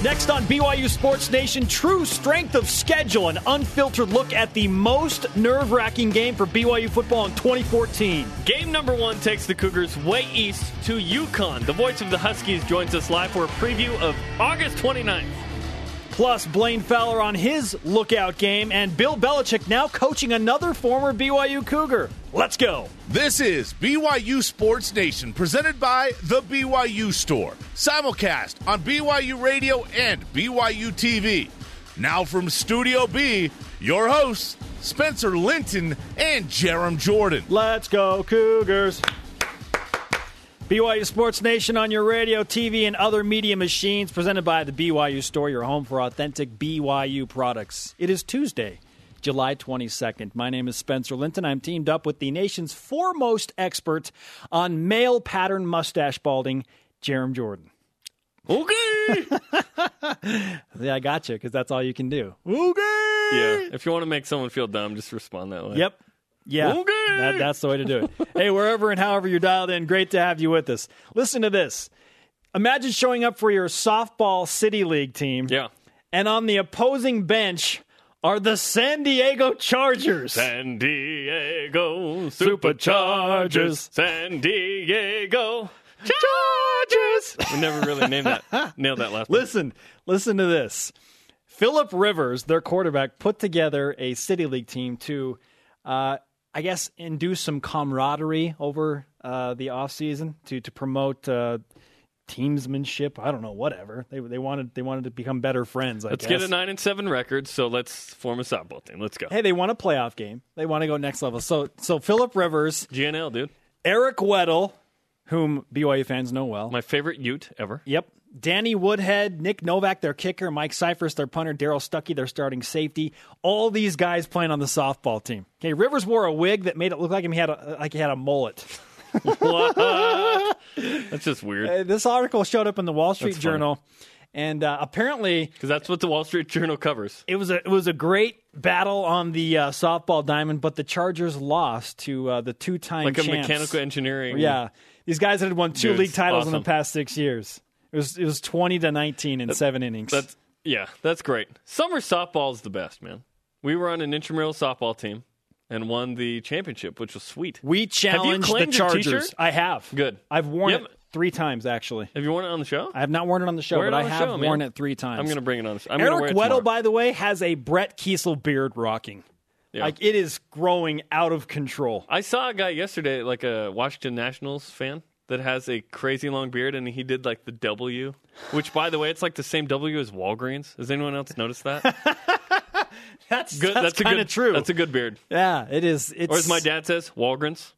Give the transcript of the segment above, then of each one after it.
Next on BYU Sports Nation, true strength of schedule, an unfiltered look at the most nerve wracking game for BYU football in 2014. Game number one takes the Cougars way east to UConn. The voice of the Huskies joins us live for a preview of August 29th. Plus, Blaine Fowler on his lookout game, and Bill Belichick now coaching another former BYU Cougar. Let's go. This is BYU Sports Nation, presented by The BYU Store. Simulcast on BYU Radio and BYU TV. Now from Studio B, your hosts, Spencer Linton and Jarom Jordan. Let's go, Cougars. BYU Sports Nation on your radio, TV, and other media machines, presented by the BYU Store, your home for authentic BYU products. It is Tuesday, July 22nd. My name is Spencer Linton. I'm teamed up with the nation's foremost expert on male pattern mustache balding, Jarom Jordan. Okay. yeah, I got you because that's all you can do. Okay. Yeah. If you want to make someone feel dumb, just respond that way. Yep. Yeah, okay. that, that's the way to do it. hey, wherever and however you're dialed in, great to have you with us. Listen to this. Imagine showing up for your softball city league team. Yeah. And on the opposing bench are the San Diego Chargers. San Diego Superchargers. San Diego Chargers. We never really named that. Nailed that last. One. Listen, listen to this. Philip Rivers, their quarterback, put together a city league team to uh, I guess, induce some camaraderie over uh, the offseason to to promote uh, teamsmanship. I don't know, whatever. They they wanted they wanted to become better friends. I let's guess. get a nine and seven record. So let's form a softball team. Let's go. Hey, they want a playoff game. They want to go next level. So so Philip Rivers, GNL dude, Eric Weddle, whom BYU fans know well, my favorite Ute ever. Yep, Danny Woodhead, Nick Novak, their kicker, Mike Scifres, their punter, Darrell Stuckey, their starting safety. All these guys playing on the softball team. Okay, Rivers wore a wig that made it look like him he had a, like he had a mullet. That's just weird. Uh, this article showed up in the Wall Street Journal, and uh, apparently, because that's what the Wall Street Journal covers. It was a it was a great battle on the uh, softball diamond, but the Chargers lost to uh, the two time like a champs. mechanical engineering. Yeah, these guys had won two Dude, league titles awesome. in the past six years. It was it was twenty to nineteen in That- seven innings. That's yeah, that's great. Summer softball is the best, man. We were on an intramural softball team and won the championship, which was sweet. We challenged the Chargers. I have. Good. I've worn Yep. it three times actually. Have you worn it on the show? I have not worn it on the show, Wear but I have show, man. worn it three times. I'm going to bring it on. the show. I'm Eric Weddle, by the way, has a Brett Keisel beard rocking. Yeah. Like it is growing out of control. I saw a guy yesterday, like a Washington Nationals fan, that has a crazy long beard, and he did like the W, which, by the way, it's like the same W as Walgreens. Has anyone else noticed that? That's good. That's, a kind of true. That's a good beard. yeah, it is. It's, Or as my dad says, Walgreens.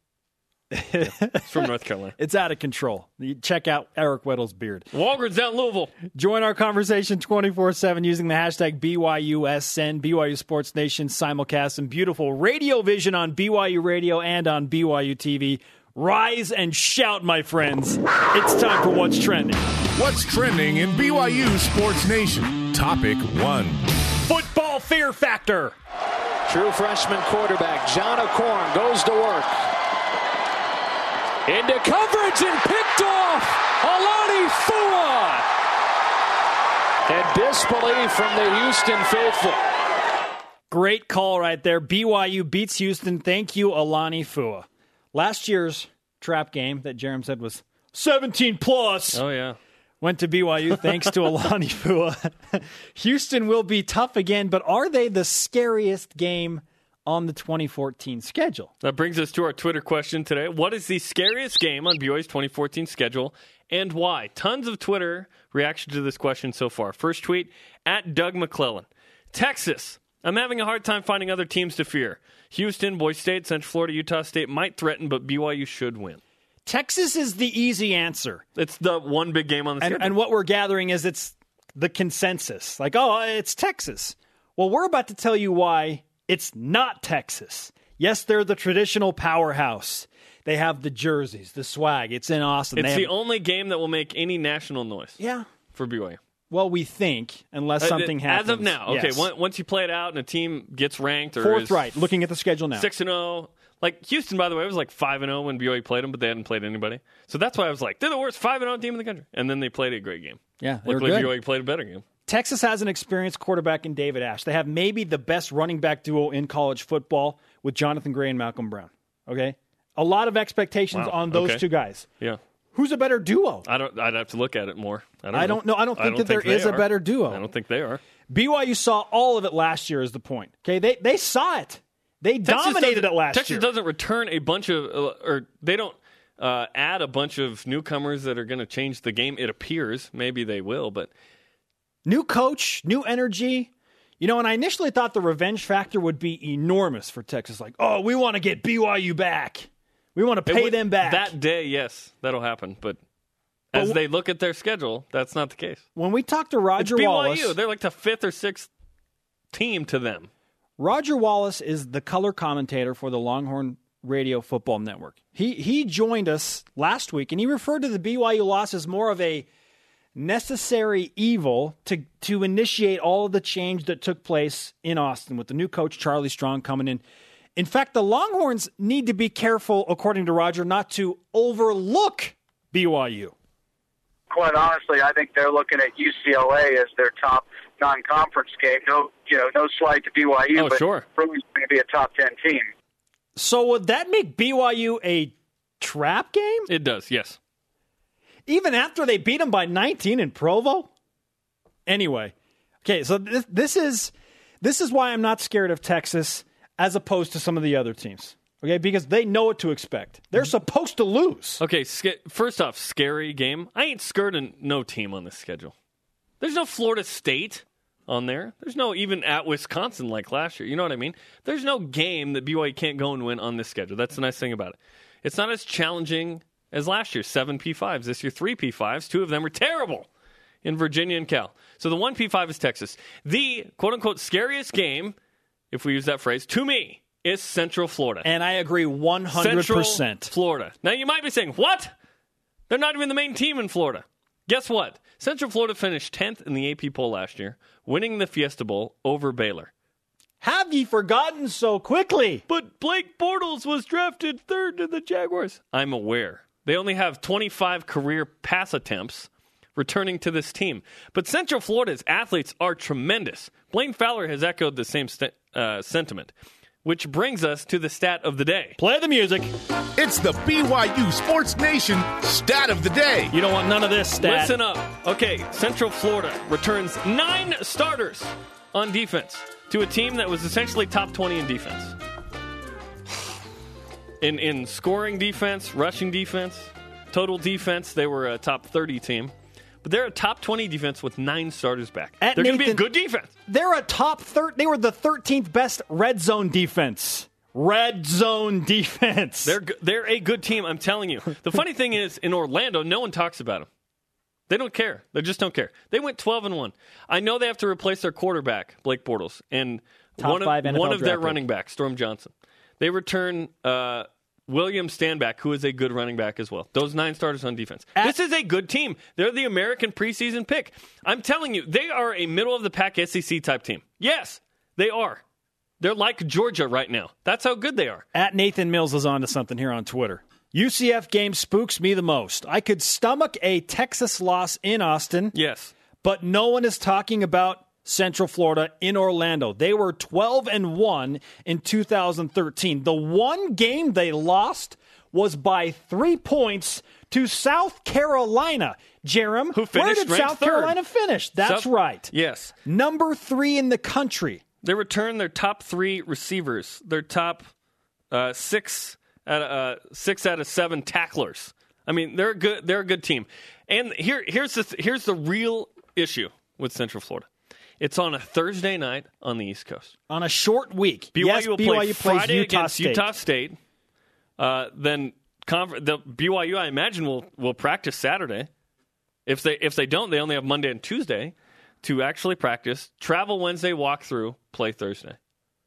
Yeah, it's from North Carolina. It's out of control. You check out Eric Weddle's beard. Walgreens out in Louisville. Join our conversation 24 7 using the hashtag BYUSN, BYU Sports Nation simulcast, and beautiful radio vision on BYU Radio and on BYU TV. Rise and shout, my friends. It's time for What's Trending. What's trending in BYU Sports Nation? Topic one. Football Fear Factor. True freshman quarterback John O'Korn goes to work. Into coverage and picked off. Alani Fua. And disbelief from the Houston faithful. Great call right there. BYU beats Houston. Thank you, Alani Fua. Last year's trap game that Jarom said was 17 plus. Oh, yeah. Went to BYU thanks to Alani Fua. Houston will be tough again, but are they the scariest game on the 2014 schedule? That brings us to our Twitter question today. What is the scariest game on BYU's 2014 schedule and why? Tons of Twitter reaction to this question so far. First tweet at Doug McClellan. Texas. I'm having a hard time finding other teams to fear. Houston, Boise State, Central Florida, Utah State might threaten, but BYU should win. Texas is the easy answer. It's the one big game on the And, schedule. and what we're gathering is it's the consensus. Like, oh, it's Texas. Well, we're about to tell you why it's not Texas. Yes, they're the traditional powerhouse. They have the jerseys, the swag. It's in Austin. it's They the only game that will make any national noise yeah. for BYU. Well, we think, unless something Uh, happens. As of now, okay. Yes. on- Once you play it out and a team gets ranked or Fourth right. Looking at the schedule now. six and zero. Like Houston, by the way, was like five and zero when BYU played them, but they hadn't played anybody. So that's why I was like, they're the worst five and zero team in the country. And then they played a great game. Yeah, luckily good. BYU played a better game. Texas has an experienced quarterback in David Ash. They have maybe the best running back duo in college football with Jonathan Gray and Malcolm Brown. Okay, a lot of expectations Wow. on those Okay. two guys. Yeah, Who's a better duo? I don't. I'd have to look at it more. I don't. I don't know. I don't think that there they is a better duo. I don't think they are. BYU saw all of it last year. Is the point? Okay, they they saw it. They Texas dominated it last Texas year. Texas doesn't return a bunch of, uh, or they don't uh, add a bunch of newcomers that are going to change the game. It appears maybe they will, but New coach, new energy. You know, and I initially thought the revenge factor would be enormous for Texas. Like, oh, we want to get BYU back. We want to pay would- them back. that day. Yes, that'll happen. But as wh- they look at their schedule, that's not the case. when we talked to It's Roger BYU. Wallace, They're like the fifth or sixth team to them. Roger Wallace is the color commentator for the Longhorn Radio Football Network. He he joined us last week, and he referred to the BYU loss as more of a necessary evil to to initiate all of the change that took place in Austin with the new coach Charlie Strong coming in. In fact, the Longhorns need to be careful, according to Roger, not to overlook BYU. quite honestly, I think they're looking at UCLA as their top non-conference game. No, you know, no slight to BYU, Oh, but sure. really going to be a top ten team. So would that make BYU a trap game? It does. Yes. Even after they beat them by 19 in Provo. Anyway, okay, so this, this is this is why I'm not scared of Texas as opposed to some of the other teams. Okay, because they know what to expect. They're mm-hmm. supposed to lose. Okay, sca- first off, scary game. I ain't scared of no team on this schedule. There's no Florida State on there. There's no even at Wisconsin like last year. You know what I mean? There's no game that BYU can't go and win on this schedule. That's the nice thing about it. It's not as challenging as last year. Seven P5s. This year, three P5s. Two of them are terrible in Virginia and Cal. So the one P5 is Texas. The quote unquote scariest game, if we use that phrase, to me, is Central Florida. And I agree 100%. Central Florida. Now you might be saying, "What? They're not even the main team in Florida." Guess what? Central Florida finished 10th in the AP poll last year, winning the Fiesta Bowl over Baylor. Have ye forgotten so quickly? But Blake Bortles was drafted third to the Jaguars. I'm aware. They only have 25 career pass attempts returning to this team. But Central Florida's athletes are tremendous. Blaine Fowler has echoed the same st- uh, sentiment, which brings us to the stat of the day. Play the music. It's the BYU Sports Nation stat of the day. You don't want none of this stat. Listen up. Okay, Central Florida returns nine starters on defense to a team that was essentially top 20 in defense. In, in scoring defense, rushing defense, total defense, they were a top 30 team. But they're a top 20 defense with nine starters back. At they're going to be a good defense. They're a top third. They were the 13th best red zone defense. Red zone defense. They're, they're a good team, I'm telling you. The funny thing is, in Orlando, no one talks about them. They don't care. They just don't care. They went 12 and 1. I know they have to replace their quarterback, Blake Bortles, and Top one of, one of their pick. running backs, Storm Johnson. They return uh, William Stanback, who is a good running back as well. Those nine starters on defense. At- this is a good team. They're the American preseason pick. I'm telling you, they are a middle of the pack SEC type team. Yes, they are. They're like Georgia right now. That's how good they are. At Nathan Mills is on to something here on Twitter. UCF game spooks me the most. I could stomach a Texas loss in Austin, Yes. but no one is talking about Central Florida in Orlando. They were 12 and 1 in 2013. The one game they lost was by 3 points to South Carolina. Jarom, Who where finished did South third. Carolina finish? That's South- right. Yes. Number 3 in the country. They return their top three receivers, their top uh, six out of, uh, six out of seven tacklers. I mean, they're a good. They're a good team. And here, here's the here's the real issue with Central Florida. It's on a Thursday night on the East Coast. On a short week. BYU yes, will BYU play plays Friday Utah against State. Utah State. Uh, then conver- the BYU, I imagine, will will practice Saturday. If they if they don't, they only have Monday and Tuesday to actually practice. Travel Wednesday, walk through, play Thursday.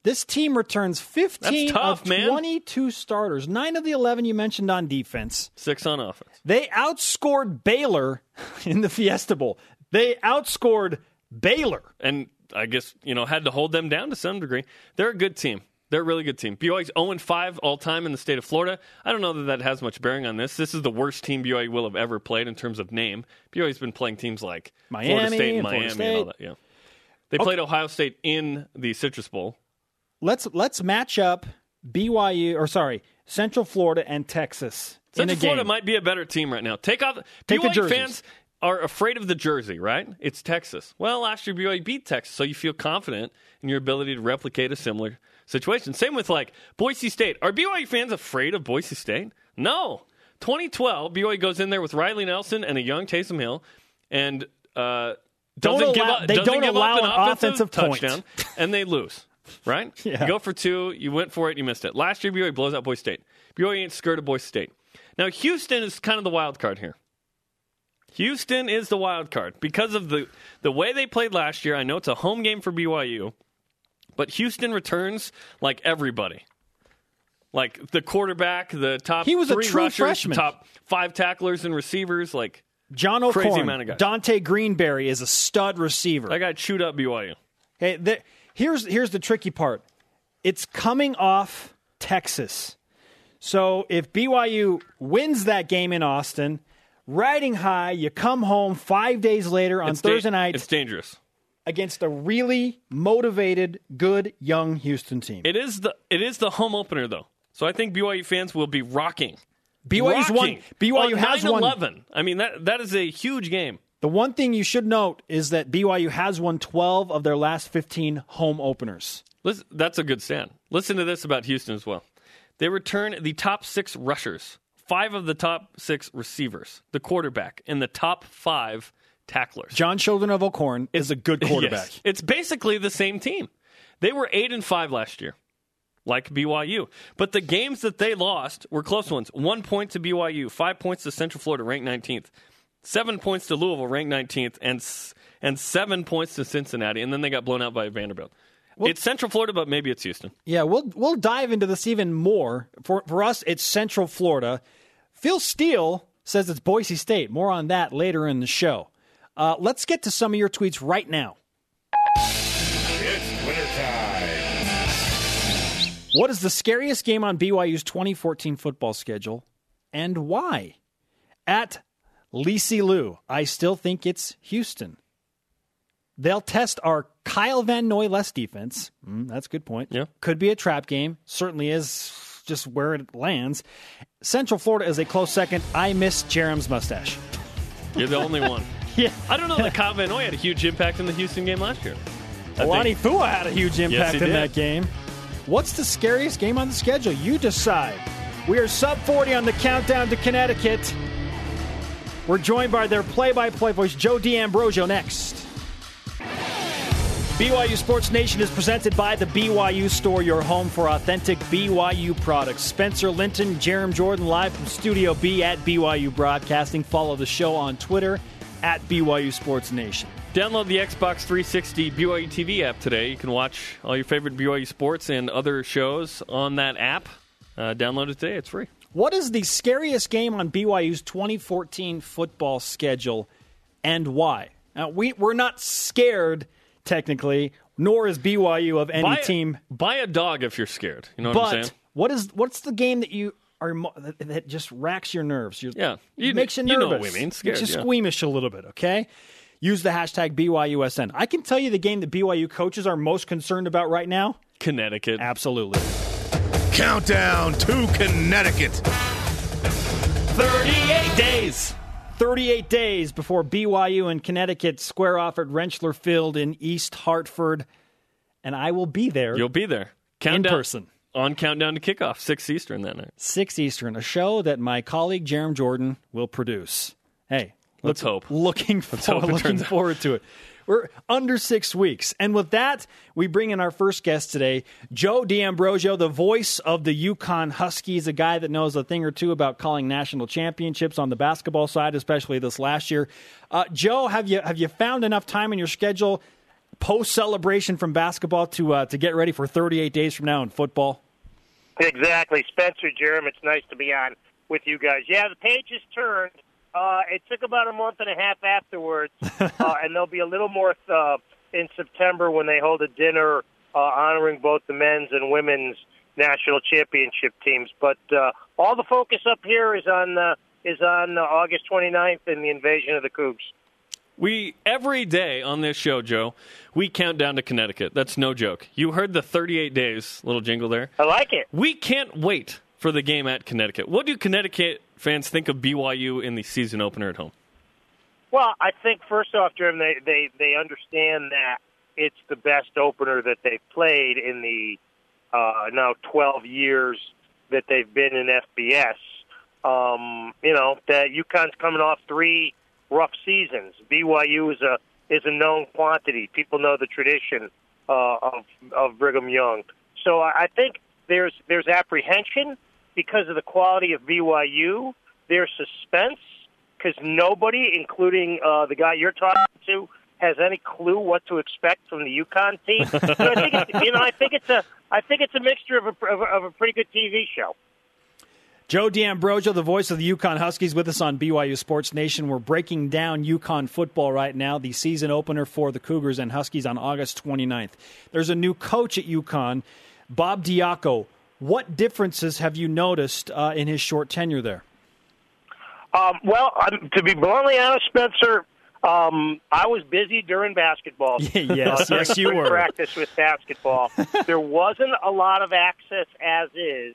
This team returns 15 tough, of man. 22 starters, nine of the 11 you mentioned on defense. Six on offense. They outscored Baylor in the Fiesta Bowl. They outscored Baylor. and I guess you know had to hold them down to some degree. They're a good team. They're a really good team. BYU's 0 5 all time in the state of Florida. I don't know that that has much bearing on this. This is the worst team BYU will have ever played in terms of name. BYU's been playing teams like Florida Miami State and Miami Florida and all State. that. Yeah, they played Ohio State in the Citrus Bowl. Let's let's match up BYU or sorry Central Florida and Texas Central a Florida might be a better team right now. Take off Take the BYU fans are afraid of the jersey, right? It's Texas. Well, last year BYU beat Texas, so you feel confident in your ability to replicate a similar situation. Same with like Boise State. Are BYU fans afraid of Boise State? No. 2012, BYU goes in there with Riley Nelson and a young Taysom Hill, and uh, Don't doesn't give allow- up. they don't give allow an, an offensive, offensive touchdown, and they lose. Right? Yeah. You go for two. You went for it. You missed it. Last year, BYU blows out Boise State. BYU ain't scared of Boise State. Now, Houston is kind of the wild card here. Houston is the wild card because of the the way they played last year. I know it's a home game for BYU, but Houston returns like everybody. Like the quarterback, the top He was a three true rushers, freshman. top five tacklers and receivers. Like John Crazy O'Korn, amount of guys. Dante Greenberry is a stud receiver. that got chewed up BYU. Hey, the, here's here's the tricky part. It's coming off Texas. So if BYU wins that game in Austin, riding high, you come home five days later on It's da- Thursday night it's dangerous. against a really motivated, good young Houston team. It is the it is the home opener though, so I think BYU fans will be rocking. BYU's won. BYU on has won. 9/11. I mean that that is a huge game. The one thing you should note is that BYU has won 12 of their last 15 home openers. Listen, that's a good stand. Listen to this about Houston as well. They return the top six rushers, five of the top six receivers, the quarterback, and the top five tacklers. John Children of O'Korn is a good quarterback. Yes. It's basically the same team. They were eight and five last year, like BYU. But the games that they lost were close ones. One point to BYU, five points to Central Florida, ranked 19th, seven points to Louisville, ranked 19th, and and seven points to Cincinnati. And then they got blown out by Vanderbilt. it's Central Florida, but maybe it's Houston. Yeah, we'll we'll dive into this even more. For for us, it's Central Florida. Phil Steele says it's Boise State. More on that later in the show. Uh, let's get to some of your tweets right now. It's wintertime. What is the scariest game on BYU's 2014 football schedule, and why? At Lisi Lou, I still think it's Houston. They'll test our Kyle Van Noy less defense. Mm, that's a good point. Yeah. Could be a trap game. Certainly is just where it lands. Central Florida is a close second. I miss Jarom's mustache. You're the only one. Yeah. I don't know that Kyle Van Noy had a huge impact in the Houston game last year. I think- Fua had a huge impact he in did. that game. What's the scariest game on the schedule? You decide. We are sub 40 on the countdown to Connecticut. We're joined by their play by play voice, Joe D'Ambrosio, next. BYU Sports Nation is presented by the BYU Store, your home for authentic BYU products. Spencer Linton, Jarom Jordan, live from Studio B at BYU Broadcasting. Follow the show on Twitter at BYU Sports Nation. Download the Xbox 360 BYU TV app today. You can watch all your favorite BYU sports and other shows on that app. Uh, download it today. It's free. What is the scariest game on BYU's 2014 football schedule and why? Now, we, we're not scared, technically, nor is BYU of any buy, team. buy a dog if you're scared. You know what I'm But saying? what is what's the game that you are that, that just racks your nerves? You're, Yeah. You- makes you nervous. you know what we mean, scared, makes you yeah. squeamish a little bit. Okay. Use the hashtag BYUSN. I can tell you the game that BYU coaches are most concerned about right now. Connecticut. Absolutely. Countdown to Connecticut. 38 days. 38 days before BYU and Connecticut square off at Rentschler Field in East Hartford. And I will be there You'll be there. Countdown, person. On Countdown to Kickoff, 6 Eastern that night. 6 Eastern, a show that my colleague Jarom Jordan will produce. Hey, Let's look- hope. Looking, for, hope looking forward to it. We're under six weeks. And with that, we bring in our first guest today, Joe D'Ambrosio, the voice of the UConn Huskies, a guy that knows a thing or two about calling national championships on the basketball side, especially this last year. Uh, Joe, have you have you found enough time in your schedule post celebration from basketball to uh, to get ready for 38 days from now in football? Exactly. Spencer, Jarom, it's nice to be on with you guys. Yeah, the page has turned. Uh, it took about a month and a half afterwards, uh, and there'll be a little more uh, in September when they hold a dinner uh, honoring both the men's and women's national championship teams. But uh, all the focus up here is on uh, is on uh, August 29th and the invasion of the Cougs. We every day on this show, Joe, we count down to Connecticut. That's no joke. You heard the 38 days little jingle there. I like it. We can't wait for the game at Connecticut. What do Connecticut fans think of BYU in the season opener at home? Well, I think first off, Jim, they they they understand that it's the best opener that they've played in the uh, now 12 years that they've been in FBS. Um, you know that UConn's coming off three rough seasons. BYU is a is a known quantity. People know the tradition uh, of of Brigham Young. So I think there's there's apprehension because of the quality of BYU. their suspense because nobody, including uh, the guy you're talking to, has any clue what to expect from the UConn team. so I think it's, you know I think it's a I think it's a mixture of a, of a, of a pretty good TV show. Joe D'Ambrosio, the voice of the UConn Huskies, with us on BYU Sports Nation. We're breaking down UConn football right now, the season opener for the Cougars and Huskies on August 29th. There's a new coach at UConn, Bob Diaco. What differences have you noticed uh, in his short tenure there? Um, well, um, to be bluntly honest, Spencer, um, I was busy during basketball. yes, uh, yes, you were. Practice with basketball. there wasn't a lot of access as is.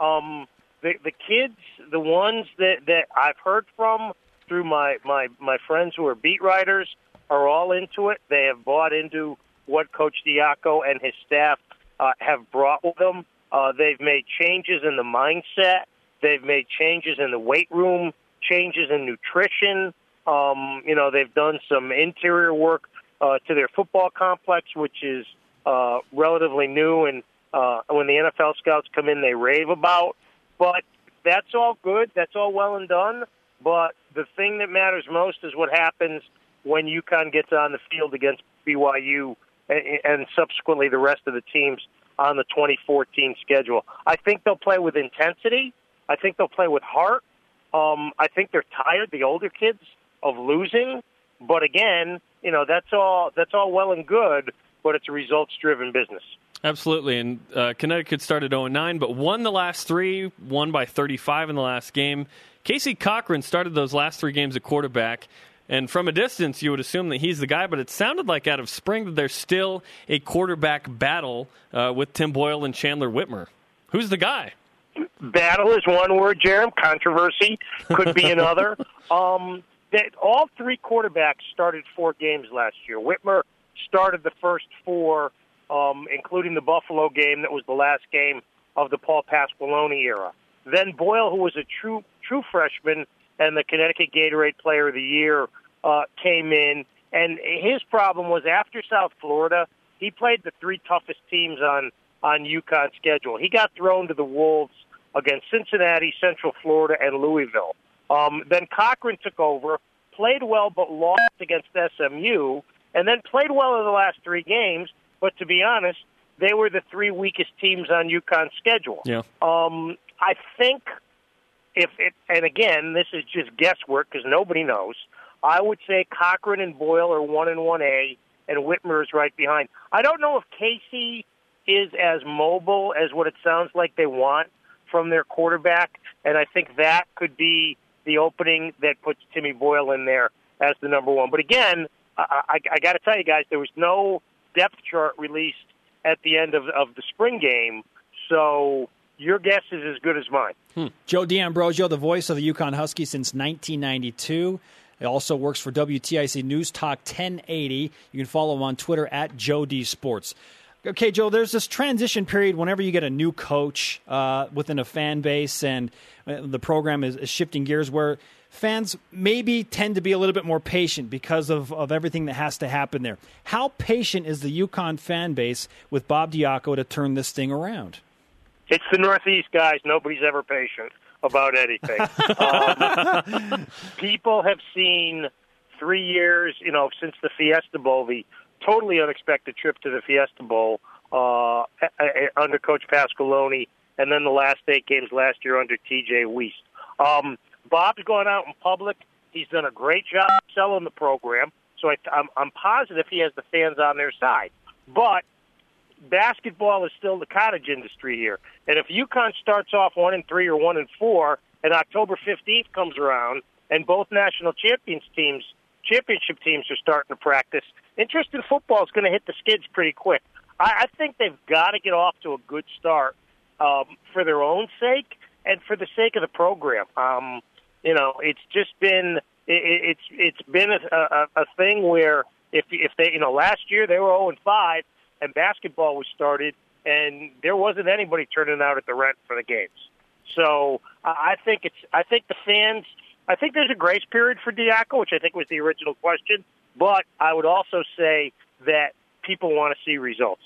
Um, the the kids, the ones that that I've heard from through my my my friends who are beat writers, are all into it. They have bought into what Coach Diaco and his staff uh, have brought with them. Uh, they've made changes in the mindset. They've made changes in the weight room, changes in nutrition. Um, you know, they've done some interior work uh, to their football complex, which is uh, relatively new. And uh, when the NFL scouts come in, they rave about. But that's all good. That's all well and done. But the thing that matters most is what happens when UConn gets on the field against BYU and, and subsequently the rest of the teams on the 2014 schedule. I think they'll play with intensity. I think they'll play with heart. Um, I think they're tired, the older kids, of losing. But again, you know that's all that's all well and good, but it's a results-driven business. Absolutely, and uh, Connecticut started 0 9, but won the last three, won by 35 in the last game. Casey Cochran started those last three games at quarterback. And from a distance, you would assume that he's the guy, but it sounded like out of spring that there's still a quarterback battle uh, with Tim Boyle and Chandler Whitmer. Who's the guy? Battle is one word, Jarom. Controversy could be another. um, that all three quarterbacks started four games last year. Whitmer started the first four, um, including the Buffalo game that was the last game of the Paul Pasqualoni era. Then Boyle, who was a true true freshman and the Connecticut Gatorade Player of the Year, uh, came in. And his problem was after South Florida, he played the three toughest teams on on UConn's schedule. He got thrown to the Wolves against Cincinnati, Central Florida, and Louisville. Um, then Cochran took over, played well but lost against SMU, and then played well in the last three games. But to be honest, they were the three weakest teams on UConn's schedule. Yeah. Um, I think if it, and again, this is just guesswork because nobody knows. I would say Cochran and Boyle are one and one A, and Whitmer is right behind. I don't know if Casey is as mobile as what it sounds like they want from their quarterback, and I think that could be the opening that puts Timmy Boyle in there as the number one. But again, I, I, I got to tell you guys, there was no depth chart released at the end of, of the spring game, so your guess is as good as mine. Hmm. Joe D'Ambrosio, the voice of the UConn Huskies since 1992. It also works for WTIC News Talk 1080. You can follow him on Twitter at Joe D Sports. Okay, Joe, there's this transition period whenever you get a new coach uh, within a fan base and uh, the program is, is, shifting gears where fans maybe tend to be a little bit more patient because of, of everything that has to happen there. How patient is the UConn fan base with Bob Diaco to turn this thing around? It's the Northeast guys. Nobody's ever patient about anything. um, people have seen three years, you know, since the Fiesta Bowl, the totally unexpected trip to the Fiesta Bowl uh, under Coach Pasqualoni, and then the last eight games last year under T.J. Weist. Um, Bob's gone out in public He's done a great job selling the program, so I, I'm, I'm positive he has the fans on their side. But basketball is still the cottage industry here, and if UConn starts off one and three or one and four, and October 15th comes around, and both national champions teams, championship teams, are starting to practice, interest in football is going to hit the skids pretty quick. I, I think they've got to get off to a good start um, for their own sake and for the sake of the program. Um, you know, it's just been it, it's it's been a, a, a thing where if if they you know last year they were 0 and 5 and basketball was started and there wasn't anybody turning out at the rent for the games. So I think it's I think the fans I think there's a grace period for Diaco, which I think was the original question, but I would also say that people want to see results.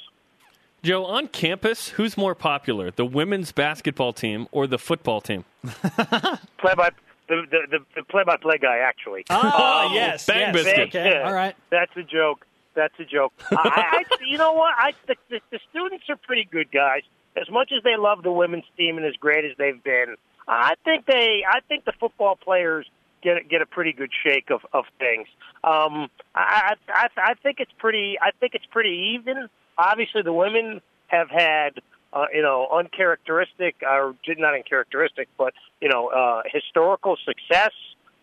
Joe, on campus, who's more popular, the women's basketball team or the football team? play by the the, the, the play by play guy, actually. Oh, um, yes, bang yes. biscuit. Okay, all right. That's a joke. That's a joke. I, I, you know what? I the, the, the students are pretty good guys. As much as they love the women's team and as great as they've been, I think they. I think the football players get get a pretty good shake of of things. Um, I, I I think it's pretty. I think it's pretty even. Obviously, the women have had uh, you know uncharacteristic or not uncharacteristic, but you know uh, historical success.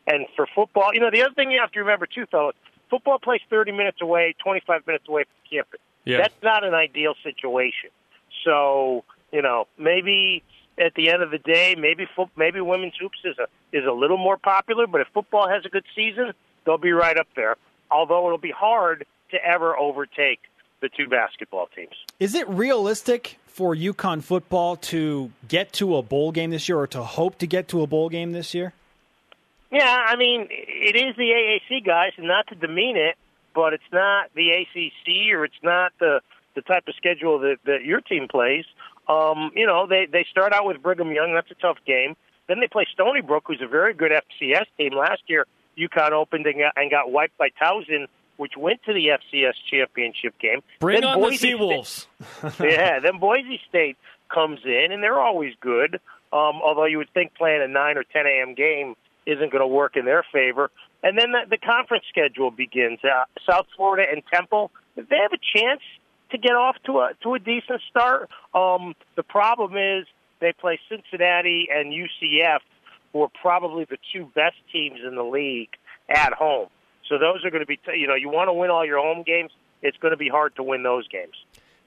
And for football, you know the other thing you have to remember too, fellas, football plays 30 minutes away, 25 minutes away from campus. Yeah. That's not an ideal situation. So you know maybe at the end of the day, maybe fo- maybe women's hoops is a is a little more popular. But if football has a good season, they'll be right up there. Although it'll be hard to ever overtake the two basketball teams. Is it realistic for UConn football to get to a bowl game this year, or to hope to get to a bowl game this year? Yeah, I mean, it is the AAC guys, and not to demean it, but it's not the ACC or it's not the the type of schedule that, that your team plays. Um, you know, they they start out with Brigham Young. That's a tough game. Then they play Stony Brook, who's a very good FCS team. Last year, UConn opened and got, and got wiped by Towson, which went to the FCS championship game. Bring then on Boise the Seawolves. State, yeah, then Boise State comes in, and they're always good. Um, although you would think playing a 9 or 10 a.m. game isn't going to work in their favor. And then the, the conference schedule begins. Uh, South Florida and Temple, if they have a chance to get off to a to a decent start, um, the problem is they play Cincinnati and UCF, who are probably the two best teams in the league at home. So those are going to be, t- you know, you want to win all your home games. It's going to be hard to win those games.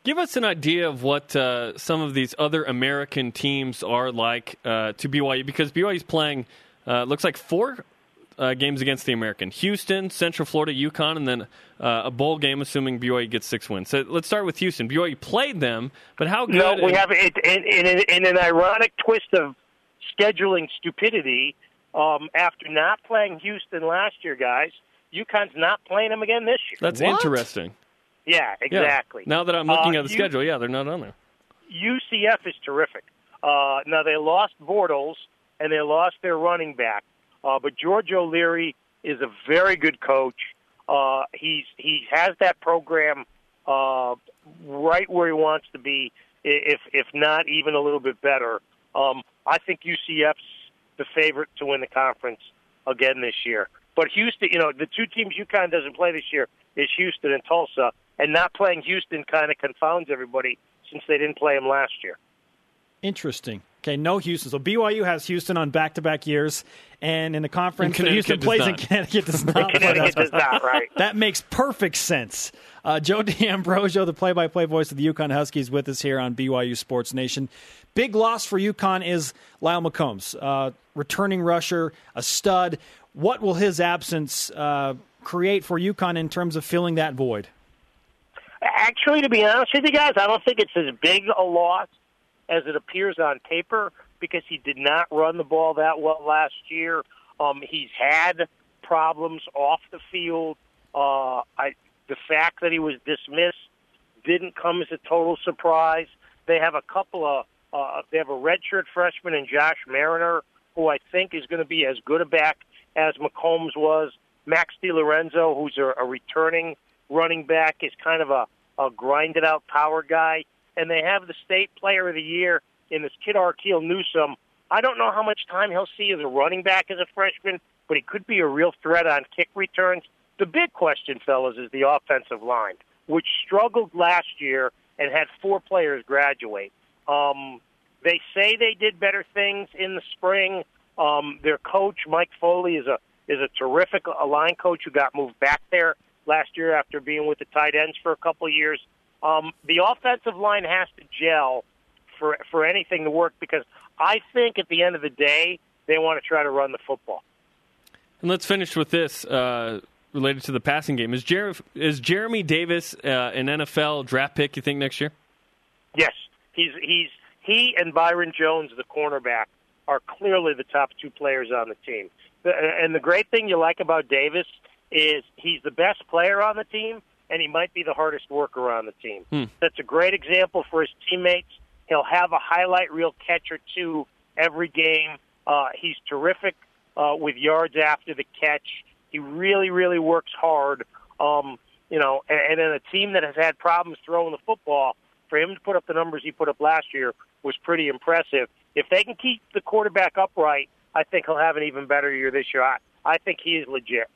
Give us an idea of what uh, some of these other American teams are like uh, to BYU because BYU is playing, uh, looks like four uh, games against the American Houston, Central Florida, UConn, and then uh, a bowl game, assuming BYU gets six wins. So let's start with Houston. BYU played them, but how good? No, we have it in, in, in an ironic twist of scheduling stupidity. Um, after not playing Houston last year, guys, UConn's not playing them again this year. That's What? interesting. Yeah, Yeah. exactly. Now that I'm looking Uh, at the you- schedule, yeah, they're not on there. UCF is terrific. Uh, now they lost Bortles and they lost their running back, uh, but George O'Leary is a very good coach. Uh, he's he has that program uh, right where he wants to be, if if not even a little bit better. Um, I think UCF's the favorite to win the conference again this year. But Houston, you know, the two teams UConn doesn't play this year is Houston and Tulsa, and not playing Houston kind of confounds everybody since they didn't play them last year. Interesting. Okay, no Houston. So BYU has Houston on back-to-back years, and in the conference, And Houston plays in not. Connecticut does not. Connecticut that. does not, right? That makes perfect sense. Uh, Joe D'Ambrosio, the play-by-play voice of the UConn Huskies, with us here on BYU Sports Nation. Big loss for UConn is Lyle McCombs, uh, returning rusher, a stud. What will his absence uh, create for UConn in terms of filling that void? Actually, to be honest with you guys, I don't think it's as big a loss as it appears on paper because he did not run the ball that well last year. Um, he's had problems off the field. Uh, I, the fact that he was dismissed didn't come as a total surprise. They have a couple of uh, they have a redshirt freshman in Josh Mariner, who I think is going to be as good a back as McCombs was. Max DiLorenzo, who's a, a returning running back, is kind of a, a grinded out power guy. And they have the state player of the year in this kid Arkeel Newsom. I don't know how much time he'll see as a running back as a freshman. but he could be a real threat on kick returns. The big question, fellas, is the offensive line, which struggled last year and had four players graduate. Um, they say they did better things in the spring. Um, their coach, Mike Foley, is a is a terrific a line coach who got moved back there last year after being with the tight ends for a couple of years. Um, the offensive line has to gel for for anything to work because I think at the end of the day they want to try to run the football. And let's finish with this uh, related to the passing game. Is, Jer- is Geremy Davis uh, an NFL draft pick? You think next year? Yes, he's he's he and Byron Jones, the cornerback, are clearly the top two players on the team. And the great thing you like about Davis is he's the best player on the team, and he might be the hardest worker on the team. Hmm. That's a great example for his teammates. He'll have a highlight reel catch or two every game. Uh, he's terrific uh, with yards after the catch. He really, really works hard. Um, you know, and, and in a team that has had problems throwing the football, for him to put up the numbers he put up last year was pretty impressive. If they can keep the quarterback upright, I think he'll have an even better year this year. I, I think he is legit.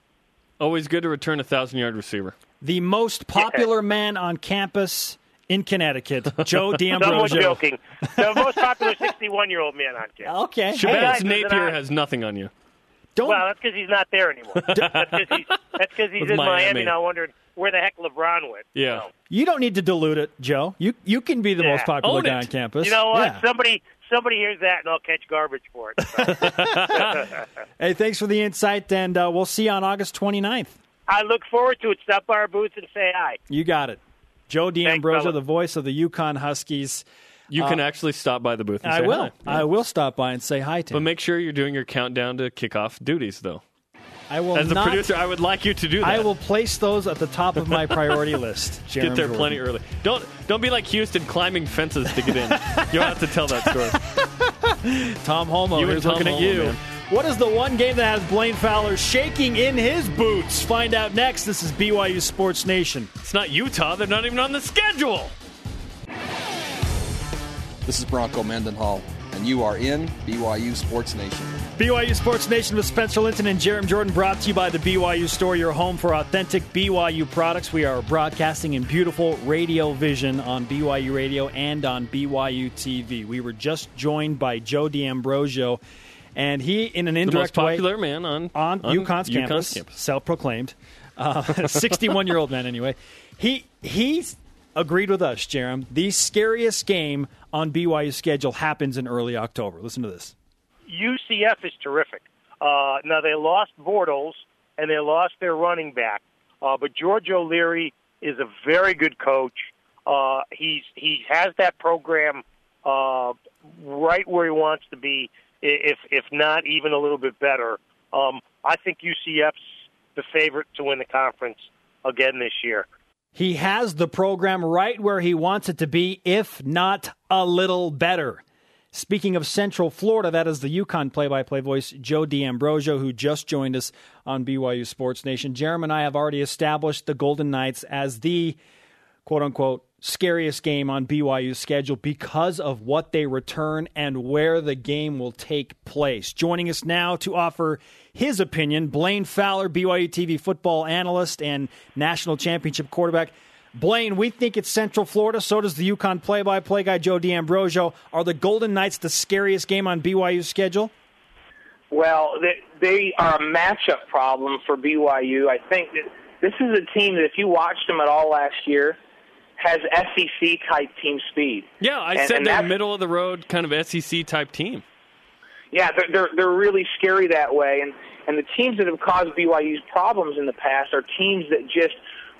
Always good to return a thousand yard receiver. The most popular man on campus in Connecticut, Joe Someone D'Ambrosio. joking. The most popular 61 year old man on campus. Okay. Shabazz guys, listen, Napier I- has nothing on you. Don't Well, that's because he's not there anymore. that's because he's, that's 'cause he's in Miami. Miami now, wondering where the heck LeBron went. Yeah. So, you don't need to dilute it, Joe. You you can be the Yeah. most popular Own guy it. on campus. you know what? Yeah. Somebody somebody hears that, and I'll catch garbage for it. So. Hey, thanks for the insight, and uh, we'll see you on August 29th. I look forward to it. Stop by our booth and say hi. You got it. Joe D'Ambrosio, fella. the voice of the UConn Huskies. You can actually stop by the booth and Uh, I say will. hi. I will stop by and say hi to you. But him. make sure you're doing your countdown to kickoff duties, though. I will As a not. producer, I would like you to do that. I will place those at the top of my priority list. get there Jordan. plenty early. Don't don't be like Houston climbing fences to get in. you don't have to tell that story. Tom Holmoe, You and here's Tom looking at you. man. What is the one game that has Blaine Fowler shaking in his boots? Find out next. This is BYU Sports Nation. It's not Utah. They're not even on the schedule. This is Bronco Mendenhall, and you are in BYU Sports Nation. BYU Sports Nation with Spencer Linton and Jarom Jordan brought to you by the BYU Store, your home for authentic BYU products. We are broadcasting in beautiful radio vision on BYU Radio and on BYU TV. We were just joined by Joe D'Ambrosio, and he, in an indirect The most indirect way, popular man on on, UConn's, campus, campus. self-proclaimed, sixty-one-year-old man. Anyway, he he's agreed with us, Jarom. The scariest game on BYU's schedule happens in early October. Listen to this. UCF is terrific. Uh, now they lost Bortles and they lost their running back, uh, but George O'Leary is a very good coach. Uh, he's he has that program uh, right where he wants to be, i- if if not even a little bit better. Um, I think UCF's the favorite to win the conference again this year. He has the program right where he wants it to be, if not a little better. Speaking of Central Florida, that is the UConn play-by-play voice, Joe D'Ambrosio, who just joined us on BYU Sports Nation. Jeremy and I have already established the Golden Knights as the quote-unquote scariest game on BYU's schedule because of what they return and where the game will take place. Joining us now to offer his opinion, Blaine Fowler, BYU TV football analyst and national championship quarterback. Blaine, we think it's Central Florida. So does the UConn play-by-play guy Joe D'Ambrosio. Are the Golden Knights the scariest game on BYU's schedule? Well, they, they are a matchup problem for BYU. I think that this is a team that, if you watched them at all last year, has SEC type team speed. Yeah, I And- said and they're middle of the road, kind of SEC type team. Yeah, they're, they're they're really scary that way, and and the teams that have caused BYU's problems in the past are teams that just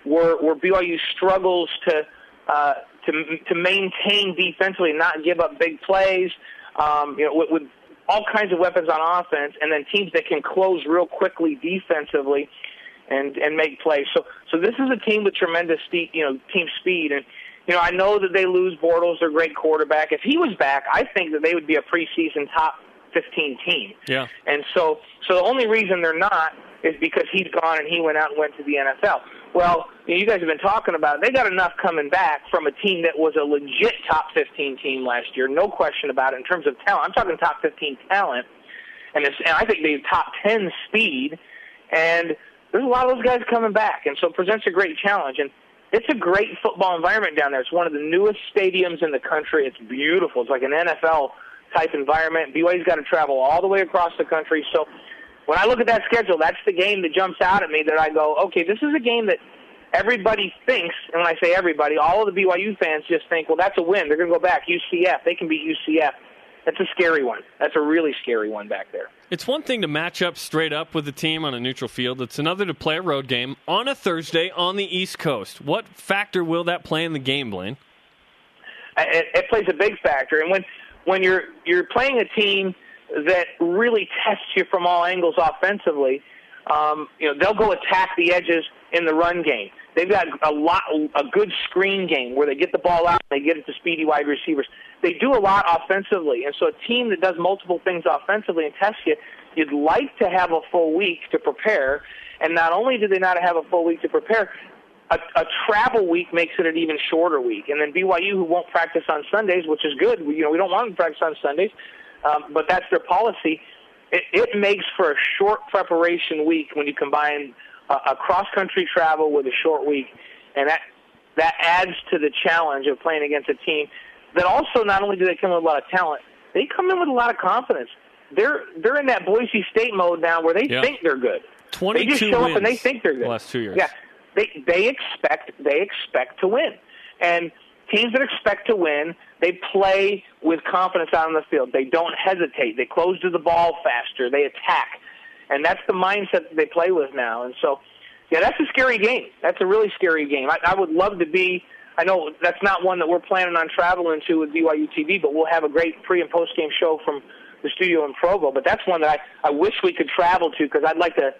were where BYU struggles to uh, to to maintain defensively, and not give up big plays. Um, you know, with, with all kinds of weapons on offense, and then teams that can close real quickly defensively and and make plays. So so this is a team with tremendous ste- you know team speed and. You know, I know that they lose Bortles, their great quarterback. If he was back, I think that they would be a preseason top 15 team. Yeah. And so, so the only reason they're not is because he's gone and he went out and went to the NFL. Well, you, know, you guys have been talking about it. they got enough coming back from a team that was a legit top 15 team last year, no question about it in terms of talent. I'm talking top 15 talent. and, it's, and I think they top ten speed, and there's a lot of those guys coming back, and so it presents a great challenge. And it's a great football environment down there. It's one of the newest stadiums in the country. It's beautiful. It's like an NFL type environment. BYU's got to travel all the way across the country. So when I look at that schedule, that's the game that jumps out at me that I go, okay, this is a game that everybody thinks, and when I say everybody, all of the BYU fans just think, well, that's a win. They're going to go back. UCF. They can beat UCF. That's a scary one. That's a really scary one back there. It's one thing to match up straight up with a team on a neutral field. It's another to play a road game on a Thursday on the East Coast. What factor will that play in the game, Blaine? It, it plays a big factor, and when when you're you're playing a team that really tests you from all angles offensively, um, you know they'll go attack the edges in the run game. They've got a lot a good screen game where they get the ball out and they get it to speedy wide receivers. They do a lot offensively, and so a team that does multiple things offensively and tests you, you'd like to have a full week to prepare. And not only do they not have a full week to prepare, a, a travel week makes it an even shorter week. And then BYU, who won't practice on Sundays, which is good. We, you know, we don't want them to practice on Sundays, um, but that's their policy. It, it makes for a short preparation week when you combine a, a cross country travel with a short week, and that that adds to the challenge of playing against a team that also not only do they come with a lot of talent, they come in with a lot of confidence. They're they're in that Boise State mode now where they Yeah. think they're good. They just 22 show up and they think they're good. the last two years. Yeah, they they expect they expect to win, and teams that expect to win, they play with confidence out on the field. They don't hesitate. They close to the ball faster. They attack, and that's the mindset that they play with now. And so, yeah, that's a scary game. That's a really scary game. I, I would love to be. I know that's not one that we're planning on traveling to with BYU TV, but we'll have a great pre and post game show from the studio in Provo. But that's one that I, I wish we could travel to because I'd like to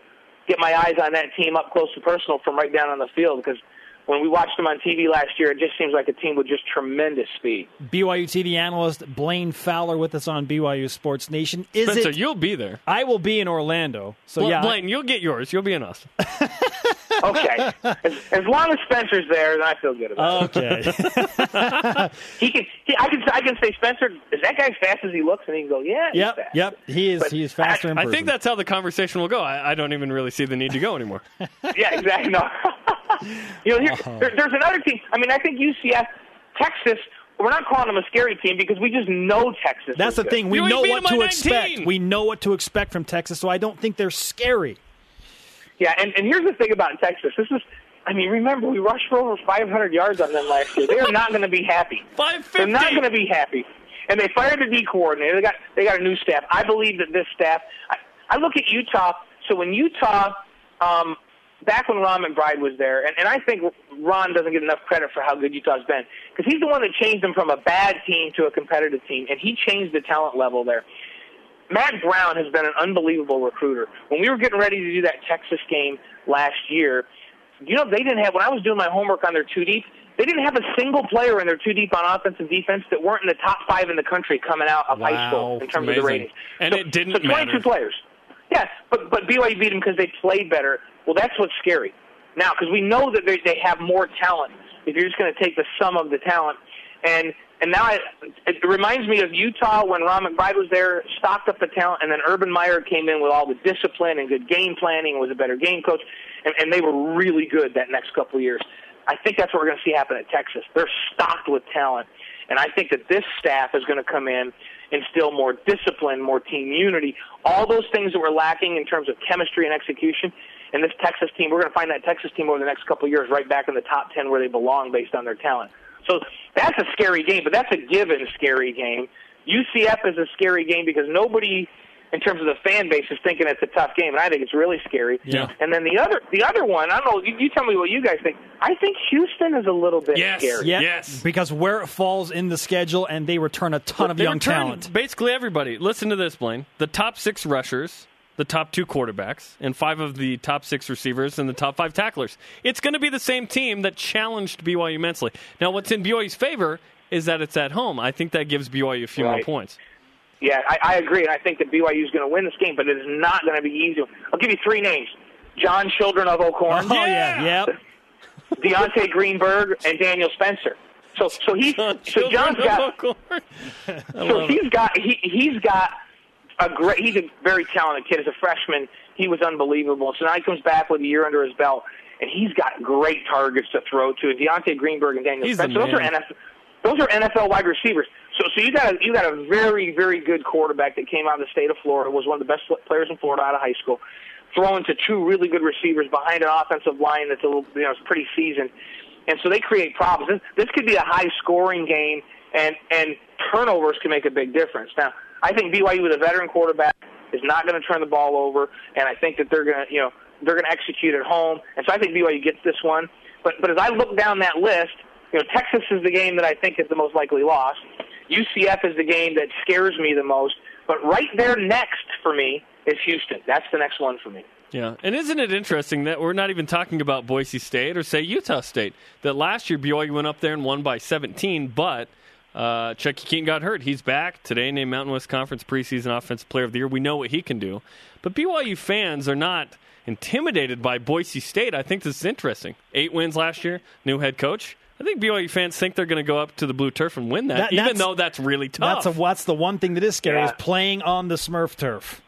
get my eyes on that team up close and personal from right down on the field because when we watched them on TV last year, it just seems like a team with just tremendous speed. BYU TV analyst Blaine Fowler with us on BYU Sports Nation. Is Spencer, it? you'll be there. I will be in Orlando. So Bla- yeah, Blaine, you'll get yours. You'll be in Austin. Okay, as, as long as Spencer's there, then I feel good about Okay. it. Okay, he can. He, I can. I can say, Spencer, is that guy as fast as he looks? And he can go, Yeah. he's yep. fast. Yep. He is. But He is faster in I think that's how the conversation will go. I, I don't even really see the need to go anymore. Yeah, exactly. No. you know, here, Uh-huh. there, there's another team. I mean, I think UCF, Texas. We're not calling them a scary team because we just know Texas. That's the good. thing. We You know what to by expect. We know what to expect from Texas, so I don't think they're scary. Yeah, and, and here's the thing about Texas. This is, I mean, remember we rushed for over 500 yards on them last year. They are not going to be happy. They're not going to be happy. And they fired the D coordinator. They got they got a new staff. I believe that this staff. I, I look at Utah. So when Utah, um, back when Ron McBride was there, and, and I think Ron doesn't get enough credit for how good Utah's been because he's the one that changed them from a bad team to a competitive team, and he changed the talent level there. Mack Brown has been an unbelievable recruiter. When we were getting ready to do that Texas game last year, you know they didn't have. When I was doing my homework on their two deep, they didn't have a single player in their two deep on offense and defense that weren't in the top five in the country coming out of high school in terms of the ratings. And so, it didn't so 22 matter. players. Yes, but but BYU beat them because they played better. Well, that's what's scary now because we know that they have more talent. If you're just going to take the sum of the talent, and and now it, it reminds me of Utah when Ron McBride was there, stocked up the talent, and then Urban Meyer came in with all the discipline and good game planning, was a better game coach, and, and they were really good that next couple years. I think that's what we're going to see happen at Texas. They're stocked with talent, and I think that this staff is going to come in, instill more discipline, more team unity, all those things that were lacking in terms of chemistry and execution. And this Texas team, we're going to find that Texas team over the next couple of years right back in the top 10 where they belong based on their talent. So that's a scary game, but that's a given scary game. UCF is a scary game because nobody, in terms of the fan base, is thinking it's a tough game, and I think it's really scary. Yeah. And then the other, the other one, I don't know. You, you tell me what you guys think. I think Houston is a little bit Yes. scary. Yeah, Yes. because where it falls in the schedule, and they return a ton of young talent. Basically everybody. Listen to this, Blaine. The top six rushers, the top two quarterbacks, and five of the top six receivers and the top five tacklers. It's going to be the same team that challenged BYU immensely. Now, what's in BYU's favor is that it's at home. I think that gives BYU a few more points. Yeah, I, I agree, I think that BYU is going to win this game, but it is not going to be easy. I'll give you three names: John Children of O'Korn, Oh yeah, yep. Deontay Greenberry, and Daniel Spencer. So, so he's so John's got Children of so love it. he's got he he's got a great. He's a very talented kid. As a freshman, he was unbelievable. So now he comes back with a year under his belt, and he's got great targets to throw to. Deontay Greenberry and Daniel He's Spencer. the Those are. NFL. Those are NFL wide receivers. So, so you got a, you got a very, very good quarterback that came out of the state of Florida. Was one of the best players in Florida out of high school. Throwing to two really good receivers behind an offensive line that's a little, you know, it's pretty seasoned, and so they create problems. This, this could be a high-scoring game, and and turnovers can make a big difference. Now, I think BYU with a veteran quarterback is not going to turn the ball over, and I think that they're going to, you know, they're going to execute at home, and so I think BYU gets this one. But but as I look down that list, you know, Texas is the game that I think is the most likely loss. UCF is the game that scares me the most. But right there next for me is Houston. That's the next one for me. Yeah, and isn't it interesting that we're not even talking about Boise State or say Utah State? That last year BYU went up there and won by 17, but uh, Chuckie Keeton got hurt. He's back today, named Mountain West Conference preseason offensive player of the year. We know what he can do, but BYU fans are not intimidated by Boise State. I think this is interesting. Eight wins last year, new head coach. I think BYU fans think they're going to go up to the blue turf and win that, That- even that's- though that's really tough. That's, a, that's the one thing that is scary Yeah. is playing on the Smurf turf.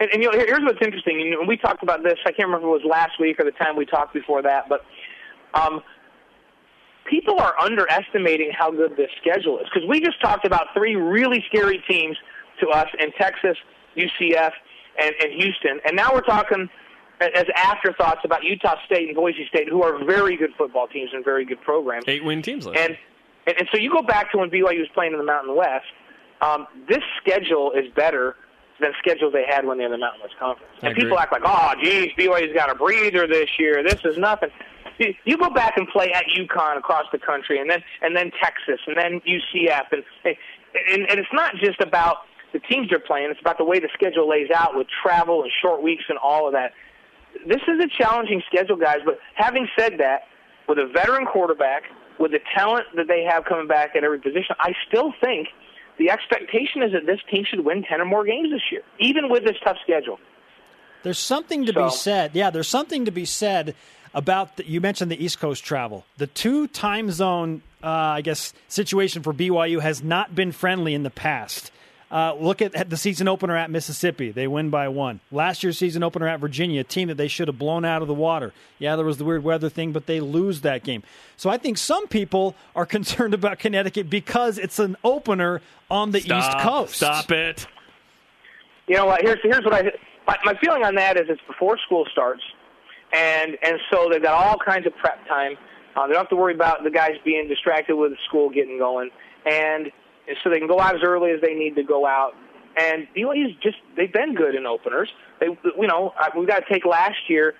And, and you know, here's what's interesting. You know, we talked about this. I can't remember if it was last week or the time we talked before that, but um, people are underestimating how good this schedule is because we just talked about three really scary teams to us in Texas, UCF, and, and Houston, and now we're talking as afterthoughts about Utah State and Boise State, who are very good football teams and very good programs. Eight win teams last And, and and so you go back to when BYU was playing in the Mountain West. Um, this schedule is better than schedules they had when they were in the Mountain West Conference. And people act like, oh, geez, BYU's got a breather this year. This is nothing. You, go back and play at UConn across the country, and then and then Texas, and then UCF, and and, and it's not just about the teams they're playing. It's about the way the schedule lays out with travel and short weeks and all of that. This is a challenging schedule, guys. But having said that, with a veteran quarterback, with the talent that they have coming back at every position, I still think the expectation is that this team should win 10 or more games this year, even with this tough schedule. There's something to So- be said. Yeah, there's something to be said about the, you mentioned the East Coast travel. The two time zone, uh, I guess, situation for BYU has not been friendly in the past. Uh, look at, at the season opener at Mississippi. They win by one. Last year's season opener at Virginia, a team that they should have blown out of the water. Yeah, there was the weird weather thing, but they lose that game. So I think some people are concerned about Connecticut because it's an opener on the East Coast. Stop it. You know what? Here's here's what I my, my feeling on that is it's before school starts, and and so they've got all kinds of prep time. Uh, they don't have to worry about the guys being distracted with school getting going, and, and so they can go out as early as they need to go out. And BYU's just they've been good in openers. They you know we've got to take last year.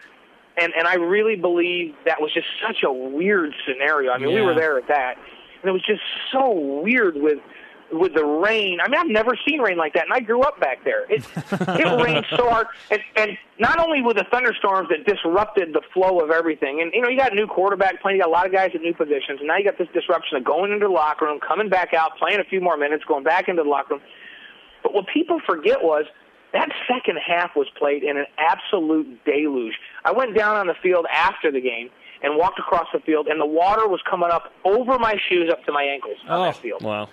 And and I really believe that was just such a weird scenario. I mean, we were there at that, and it was just so weird with with the rain. I mean, I've never seen rain like that, and I grew up back there. It it rained so hard, and, and not only with the thunderstorms that disrupted the flow of everything. And you know, you got a new quarterback playing, you got a lot of guys at new positions, and now you got this disruption of going into the locker room, coming back out, playing a few more minutes, going back into the locker room. But what people forget was that second half was played in an absolute deluge. I went down on the field after the game and walked across the field, and the water was coming up over my shoes up to my ankles on Oh, that field. Wow.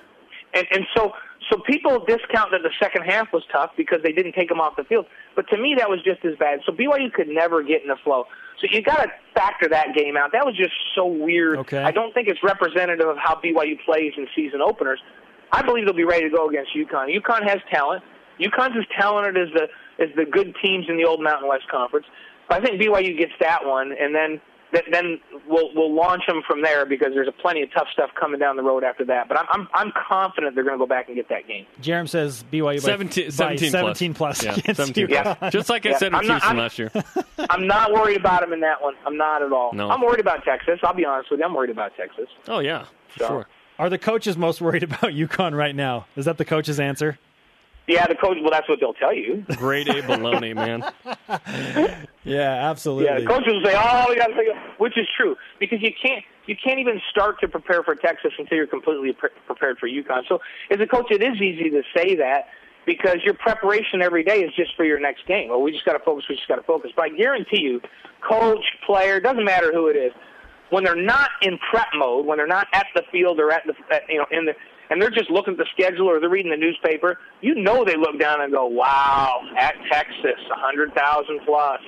And and so so people discount that the second half was tough because they didn't take them off the field. But to me, that was just as bad. So BYU could never get in the flow. So you got to factor that game out. That was just so weird. Okay. I don't think it's representative of how BYU plays in season openers. I believe they'll be ready to go against UConn. UConn has talent. UConn's as talented as the as the good teams in the old Mountain West Conference. But I think BYU gets that one, and then th- then we'll we'll launch them from there because there's a plenty of tough stuff coming down the road after that. But I'm I'm, I'm confident they're going to go back and get that game. Jarom says BYU by 17, by 17 plus. 17 plus. Yeah, 17 UConn. plus. Just like I Yeah, said with I'm not- Houston I'm- last year. I'm not worried about them in that one. I'm not at all. No. I'm worried about Texas. I'll be honest with you. I'm worried about Texas. Oh, yeah, So- sure. Are the coaches most worried about UConn right now? Is that the coach's answer? Yeah, the coach. Well, that's what they'll tell you. Grade A baloney, man. Yeah, absolutely. Yeah, the coaches will say, "Oh, we got to take," it," which is true because you can't you can't even start to prepare for Texas until you're completely pre- prepared for UConn. So, as a coach, it is easy to say that because your preparation every day is just for your next game. Well, we just got to focus. We just got to focus. But I guarantee you, coach, player, doesn't matter who it is, when they're not in prep mode, when they're not at the field or at the at, you know in the and they're just looking at the schedule or they're reading the newspaper, you know they look down and go, "Wow, at Texas, a hundred thousand plus."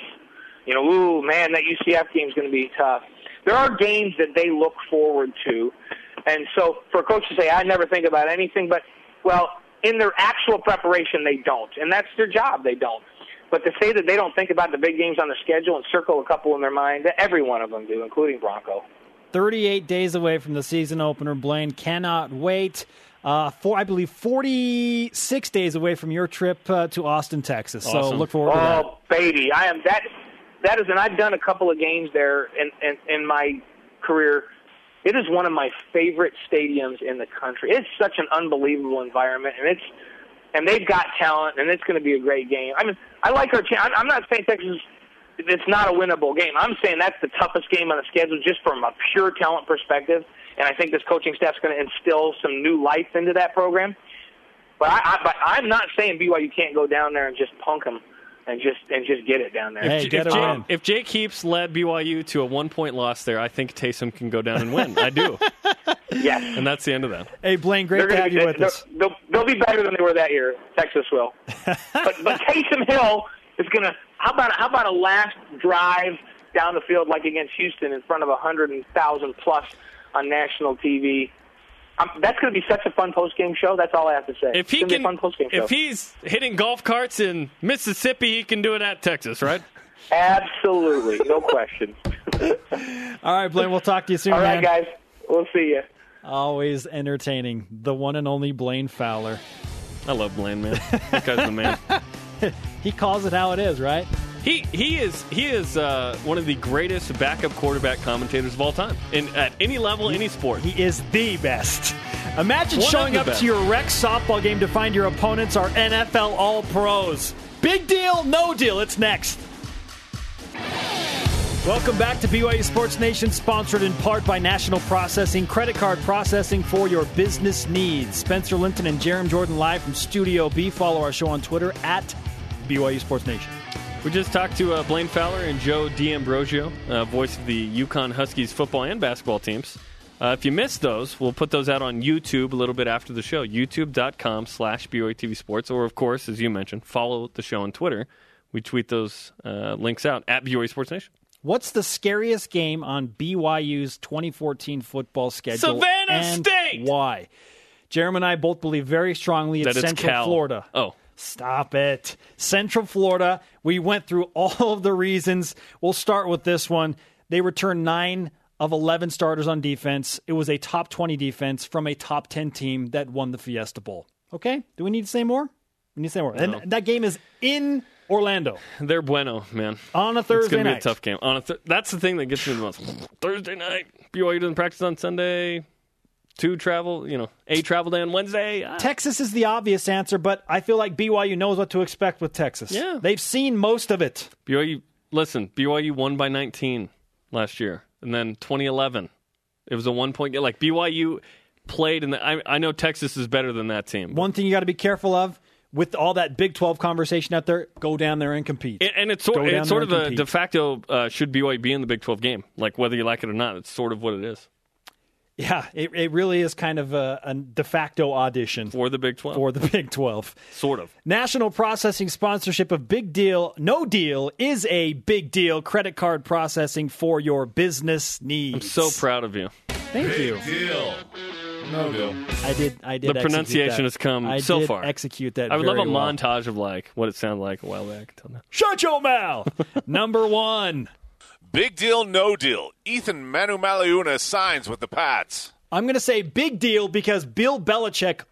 You know, ooh man, that UCF game's going to be tough. There are games that they look forward to, and so for a coach to say, "I never think about anything," but well, in their actual preparation, they don't, and that's their job. They don't. But to say that they don't think about the big games on the schedule and circle a couple in their mind, every one of them do, including Bronco. 38 days away from the season opener. Blaine cannot wait. Uh, for I believe 46 days away from your trip uh, to Austin, Texas. So look forward to that. Oh, baby, I am that. That is, and I've done a couple of games there in, in in my career. It is one of my favorite stadiums in the country. It's such an unbelievable environment, and it's and they've got talent, and it's going to be a great game. I mean, I like our chance. I'm not saying Texas. It's not a winnable game. I'm saying that's the toughest game on the schedule, just from a pure talent perspective. And I think this coaching staff's going to instill some new life into that program. But I, I but I'm not saying BYU can't go down there and just punk them and just and just get it down there. Hey, if, get if, it Jay, if Jake Heaps led BYU to a one point loss there, I think Taysom can go down and win. I do. Yes. And that's the end of that. Hey, Blaine, great They're to have be, you with us. They'll, they'll be better than they were that year. Texas will. but but Taysom Hill is gonna. How about how about a last drive down the field like against Houston in front of a hundred thousand plus on national TV? Um, that's going to be such a fun post game show. That's all I have to say. If he can, fun post game show. if he's hitting golf carts in Mississippi, he can do it at Texas, right? Absolutely, no question. All right, Blaine, we'll talk to you soon, All right, man. guys. We'll see you. Always entertaining. The one and only Blaine Fowler. I love Blaine, man. That guy's the man. He calls it how it is, right? He he is he is uh, one of the greatest backup quarterback commentators of all time, in at any level, any sport. He is the best. Imagine One showing up best. to your rec softball game to find your opponents are NFL All Pros. Big deal, no deal. It's next. Welcome back to BYU Sports Nation, sponsored in part by National Processing, credit card processing for your business needs. Spencer Linton and Jarom Jordan live from Studio B. Follow our show on Twitter at BYU Sports Nation. We just talked to uh, Blaine Fowler and Joe D'Ambrosio, uh, voice of the UConn Huskies football and basketball teams. Uh, if you missed those, we'll put those out on YouTube a little bit after the show, youtube.com slash BYTV Sports. Or, of course, as you mentioned, follow the show on Twitter. We tweet those uh, links out at BYU Sports Nation. What's the scariest game on BYU's 2014 football schedule? Savannah State! Why? Jeremy and I both believe very strongly it's That it's Central Cal. Florida. Oh, Stop it. Central Florida. We went through all of the reasons. We'll start with this one. They returned nine of 11 starters on defense. It was a top 20 defense from a top 10 team that won the Fiesta Bowl. Okay? Do we need to say more? We need to say more. And that game is in Orlando they're bueno, man. on a Thursday It's Thursday going to be a tough game. On a th- that's the thing that gets me the most. Thursday night, BYU doesn't practice on Sunday. Two travel, you know, a travel day on Wednesday. Ah. Texas is the obvious answer, but I feel like BYU knows what to expect with Texas. Yeah. They've seen most of it. BYU, listen, BYU won by 19 last year, and then 2011, it was a one point game. Like BYU played, and I, I know Texas is better than that team. One thing you got to be careful of with all that Big 12 conversation out there, go down there and compete. And- and it's sort, it's sort of a compete. de facto uh, should BYU be in the Big 12 game, like whether you like it or not. It's sort of what it is Yeah, it, it really is kind of a, a de facto audition for the Big 12. for the Big 12. sort of. National Processing sponsorship of Big Deal, No Deal is a big deal credit card processing for your business needs. I'm so proud of you. Thank you. Deal. No deal. I did. I did. The pronunciation that. has come I so did far. Execute that. I would love a well. montage of like what it sounded like a while back until now. Shut your mouth. Number one. Big deal, no deal. Eathyn Manumaleuna signs with the Pats. I'm going to say big deal because Bill Belichick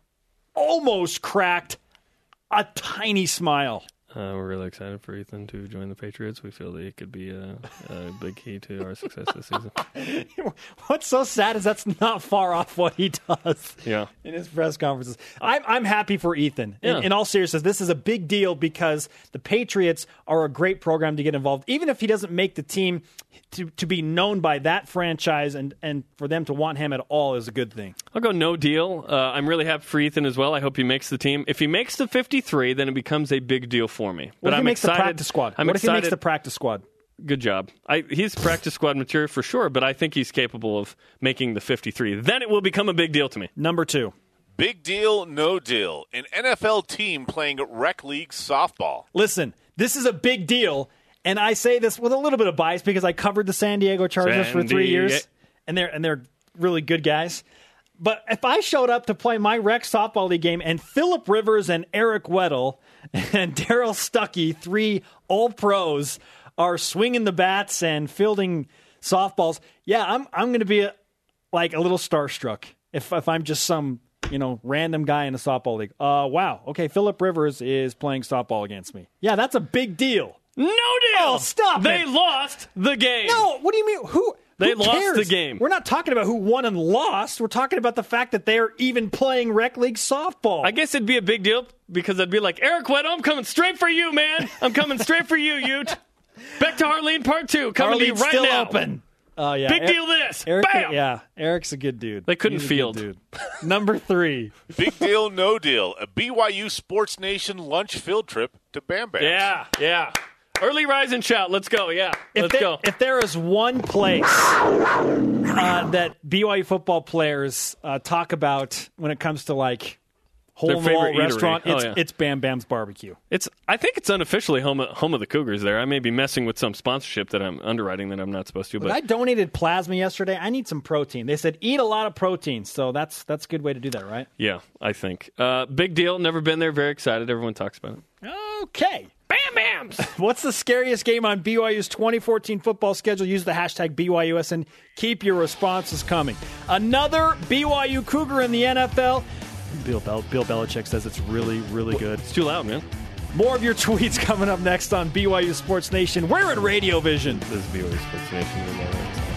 almost cracked a tiny smile. Uh, we're really excited for Eathyn to join the Patriots. We feel that he could be a, a big key to our success this season. What's so sad is that's not far off what he does. Yeah. in his press conferences. I'm, I'm happy for Eathyn. In, Yeah. in all seriousness, this is a big deal because the Patriots are a great program to get involved. Even if he doesn't make the team, to, to be known by that franchise and, and for them to want him at all is a good thing. I'll go no deal. Uh, I'm really happy for Eathyn as well. I hope he makes the team. If he makes the 53, then it becomes a big deal for me. What but if I'm he makes excited. the practice squad? I'm what excited. if he makes the practice squad? Good job. I, he's practice squad material for sure, but I think he's capable of making the 53. Then it will become a big deal to me. Number two. Big deal, no deal. An NFL team playing rec league softball. Listen, this is a big deal, and I say this with a little bit of bias because I covered the San Diego Chargers for three Diego. years, and they're and they're really good guys. But if I showed up to play my rec softball league game and Philip Rivers and Eric Weddle and Darrell Stuckey, three all pros, are swinging the bats and fielding softballs, yeah, I'm I'm going to be a, like a little starstruck if if I'm just some you know random guy in a softball league. Uh, wow, okay, Philip Rivers is playing softball against me. Yeah, that's a big deal. No deal. Oh, stop They it. lost the game. No, what do you mean? Who? They who lost cares? the game. We're not talking about who won and lost. We're talking about the fact that they're even playing rec league softball. I guess it'd be a big deal because I'd be like, Eric Weddle, I'm coming straight for you, man. I'm coming straight for you, Ute. Back to Harleen Part Two. Coming to you right still now. open. Oh yeah, Big Er- deal this. Eric, Bam. yeah, Eric's a good dude. They couldn't He's a field. dude. Number three. Big deal, no deal. A BYU Sports Nation lunch field trip to Bam Bam. Yeah, yeah. Early rise and shout. Let's go. Yeah, If, let's there- go. if there is one place uh, that BYU football players uh, talk about when it comes to like hole Their wall favorite restaurant, Oh, it's, yeah. it's Bam Bam's barbecue. It's. I think it's unofficially home of, home of the Cougars. There, I may be messing with some sponsorship that I'm underwriting that I'm not supposed to. But I donated plasma yesterday. I need some protein. They said eat a lot of protein, so that's that's a good way to do that, right? yeah, I think uh, big deal. Never been there. Very excited. Everyone talks about it. Okay. Bam Bams. What's the scariest game on BYU's 2014 football schedule? Use the hashtag BYUS and keep your responses coming. Another BYU Cougar in the NFL. Bill, Bel- Bill Belichick says it's really, really good. It's too loud, man. More of your tweets coming up next on BYU Sports Nation. We're at Radio Vision. This is BYU Sports Nation.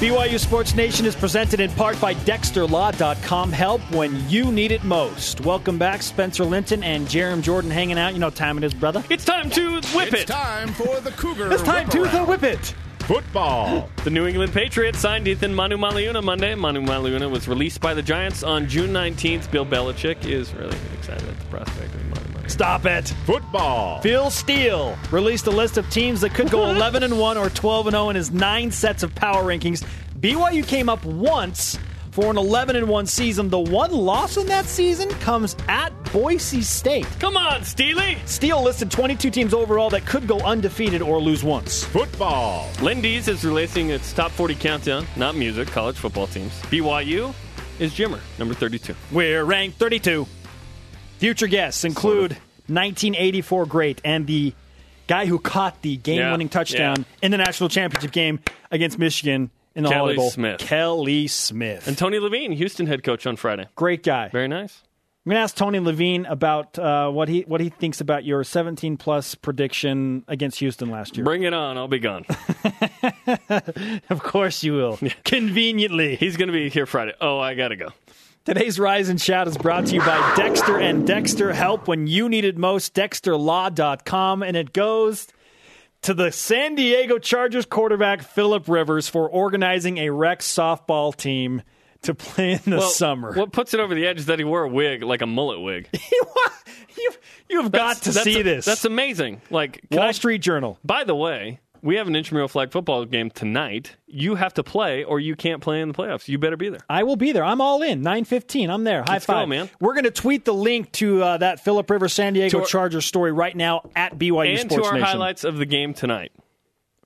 You know that. BYU Sports Nation is presented in part by DexterLaw.com. Help when you need it most. Welcome back, Spencer Linton and Jarom Jordan hanging out. You know what time it is, brother. It's time to whip It's it. It's time for the Cougar. It's time to the Whip-Around. it. football. The New England Patriots signed Eathyn Manumaleuna Monday. Manumaleuna was released by the Giants on June 19th. Bill Belichick is really excited at the prospect of Manumaleuna. Stop it. Football. Phil Steele released a list of teams that could go 11 and 1 or 12 and 0 in his nine sets of power rankings. BYU came up once for an 11 and 1 season. The one loss in that season comes at Boise State. Come on, Steely! Steele listed 22 teams overall that could go undefeated or lose once. Football. Lindy's is releasing its top 40 countdown, not music, college football teams. BYU is Jimmer, number 32. We're ranked 32. Future guests include 1984 great and the guy who caught the game-winning Yeah, touchdown in the national championship game against Michigan in the Kelly Holiday Bowl. Smith. Kelly Smith. And Tony Levine, Houston head coach on Friday. great guy. Very nice. I'm going to ask Tony Levine about uh, what he what he thinks about your 17 plus prediction against Houston last year. Bring it on. I'll be gone. Of course you will. Conveniently. He's going to be here Friday. Oh, I got to go. Today's Rise and Shout is brought to you by Dexter and Dexter Help when you need it most. DexterLaw.com. And it goes to the San Diego Chargers quarterback, Philip Rivers, for organizing a rec softball team to play in the Well, summer. What puts it over the edge is that he wore a wig, like a mullet wig. you've, you've got to see this. That's amazing. Like, Wall I- Street Journal. By the way, we have an intramural flag football game tonight. You have to play, or you can't play in the playoffs. You better be there. I will be there. I'm all in. 9:15. I'm there. High Let's go, five, man. We're going to tweet the link to uh, that Philip Rivers San Diego To our- Chargers story right now at BYU and to Sports our Nation highlights of the game tonight.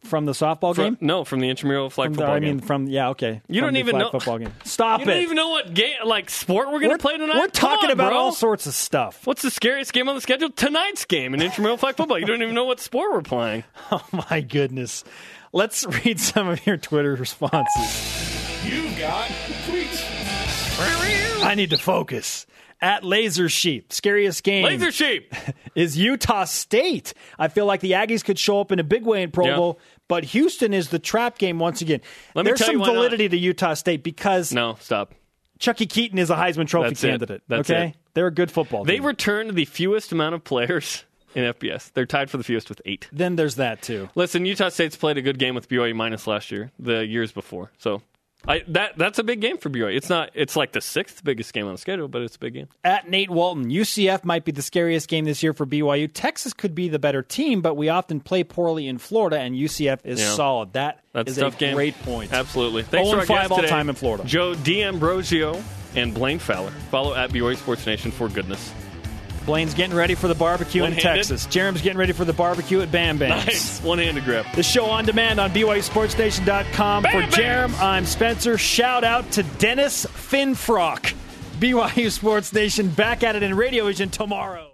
From the softball From- game. no, from the intramural flag From the- football I game. mean, from yeah, okay. You From don't the even flag know- football game. Stop it. you it. don't even know what game, like sport we're going we're to play tonight. We're Come talking on, about bro. all sorts of stuff. What's the scariest game on the schedule? Tonight's game in intramural flag football. You don't even know what sport we're playing. Oh my goodness. Let's read some of your Twitter responses. You got tweets. I need to focus. At Laser Sheep, scariest game Laser sheep. is Utah State. I feel like the Aggies could show up in a big way in Pro Yeah. Bowl, but Houston is the trap game once again. Let me There's tell some why not. validity to Utah State because No, stop. Chuckie Keeton is a Heisman Trophy That's candidate. That's okay, it. they're a good football. They team. returned the fewest amount of players in FBS. They're tied for the fewest with eight. Then there's that too. Listen, Utah State's played a good game with BYU minus last year, the years before. So I, that that's a big game for BYU. It's not. It's like the sixth biggest game on the schedule, but it's a big game. At Nate Walton, UCF might be the scariest game this year for BYU. Texas could be the better team, but we often play poorly in Florida, and UCF is Yeah. solid. That That's is a tough a game. great point. Absolutely. Thanks 0 to our and 5 all today, time in Florida. Joe D'Ambrosio and Blaine Fowler. Follow at BYU Sports Nation for goodness. Blaine's getting ready for the barbecue in One-handed? Texas. Jarom's getting ready for the barbecue at Bam Bam's. Nice. One handed grab. The show on demand on BYUSportsNation.com. For Bam Jarom, I'm Spencer. Shout out to Dennis Finfrock. BYU Sports Nation back at it in Radio Vision tomorrow.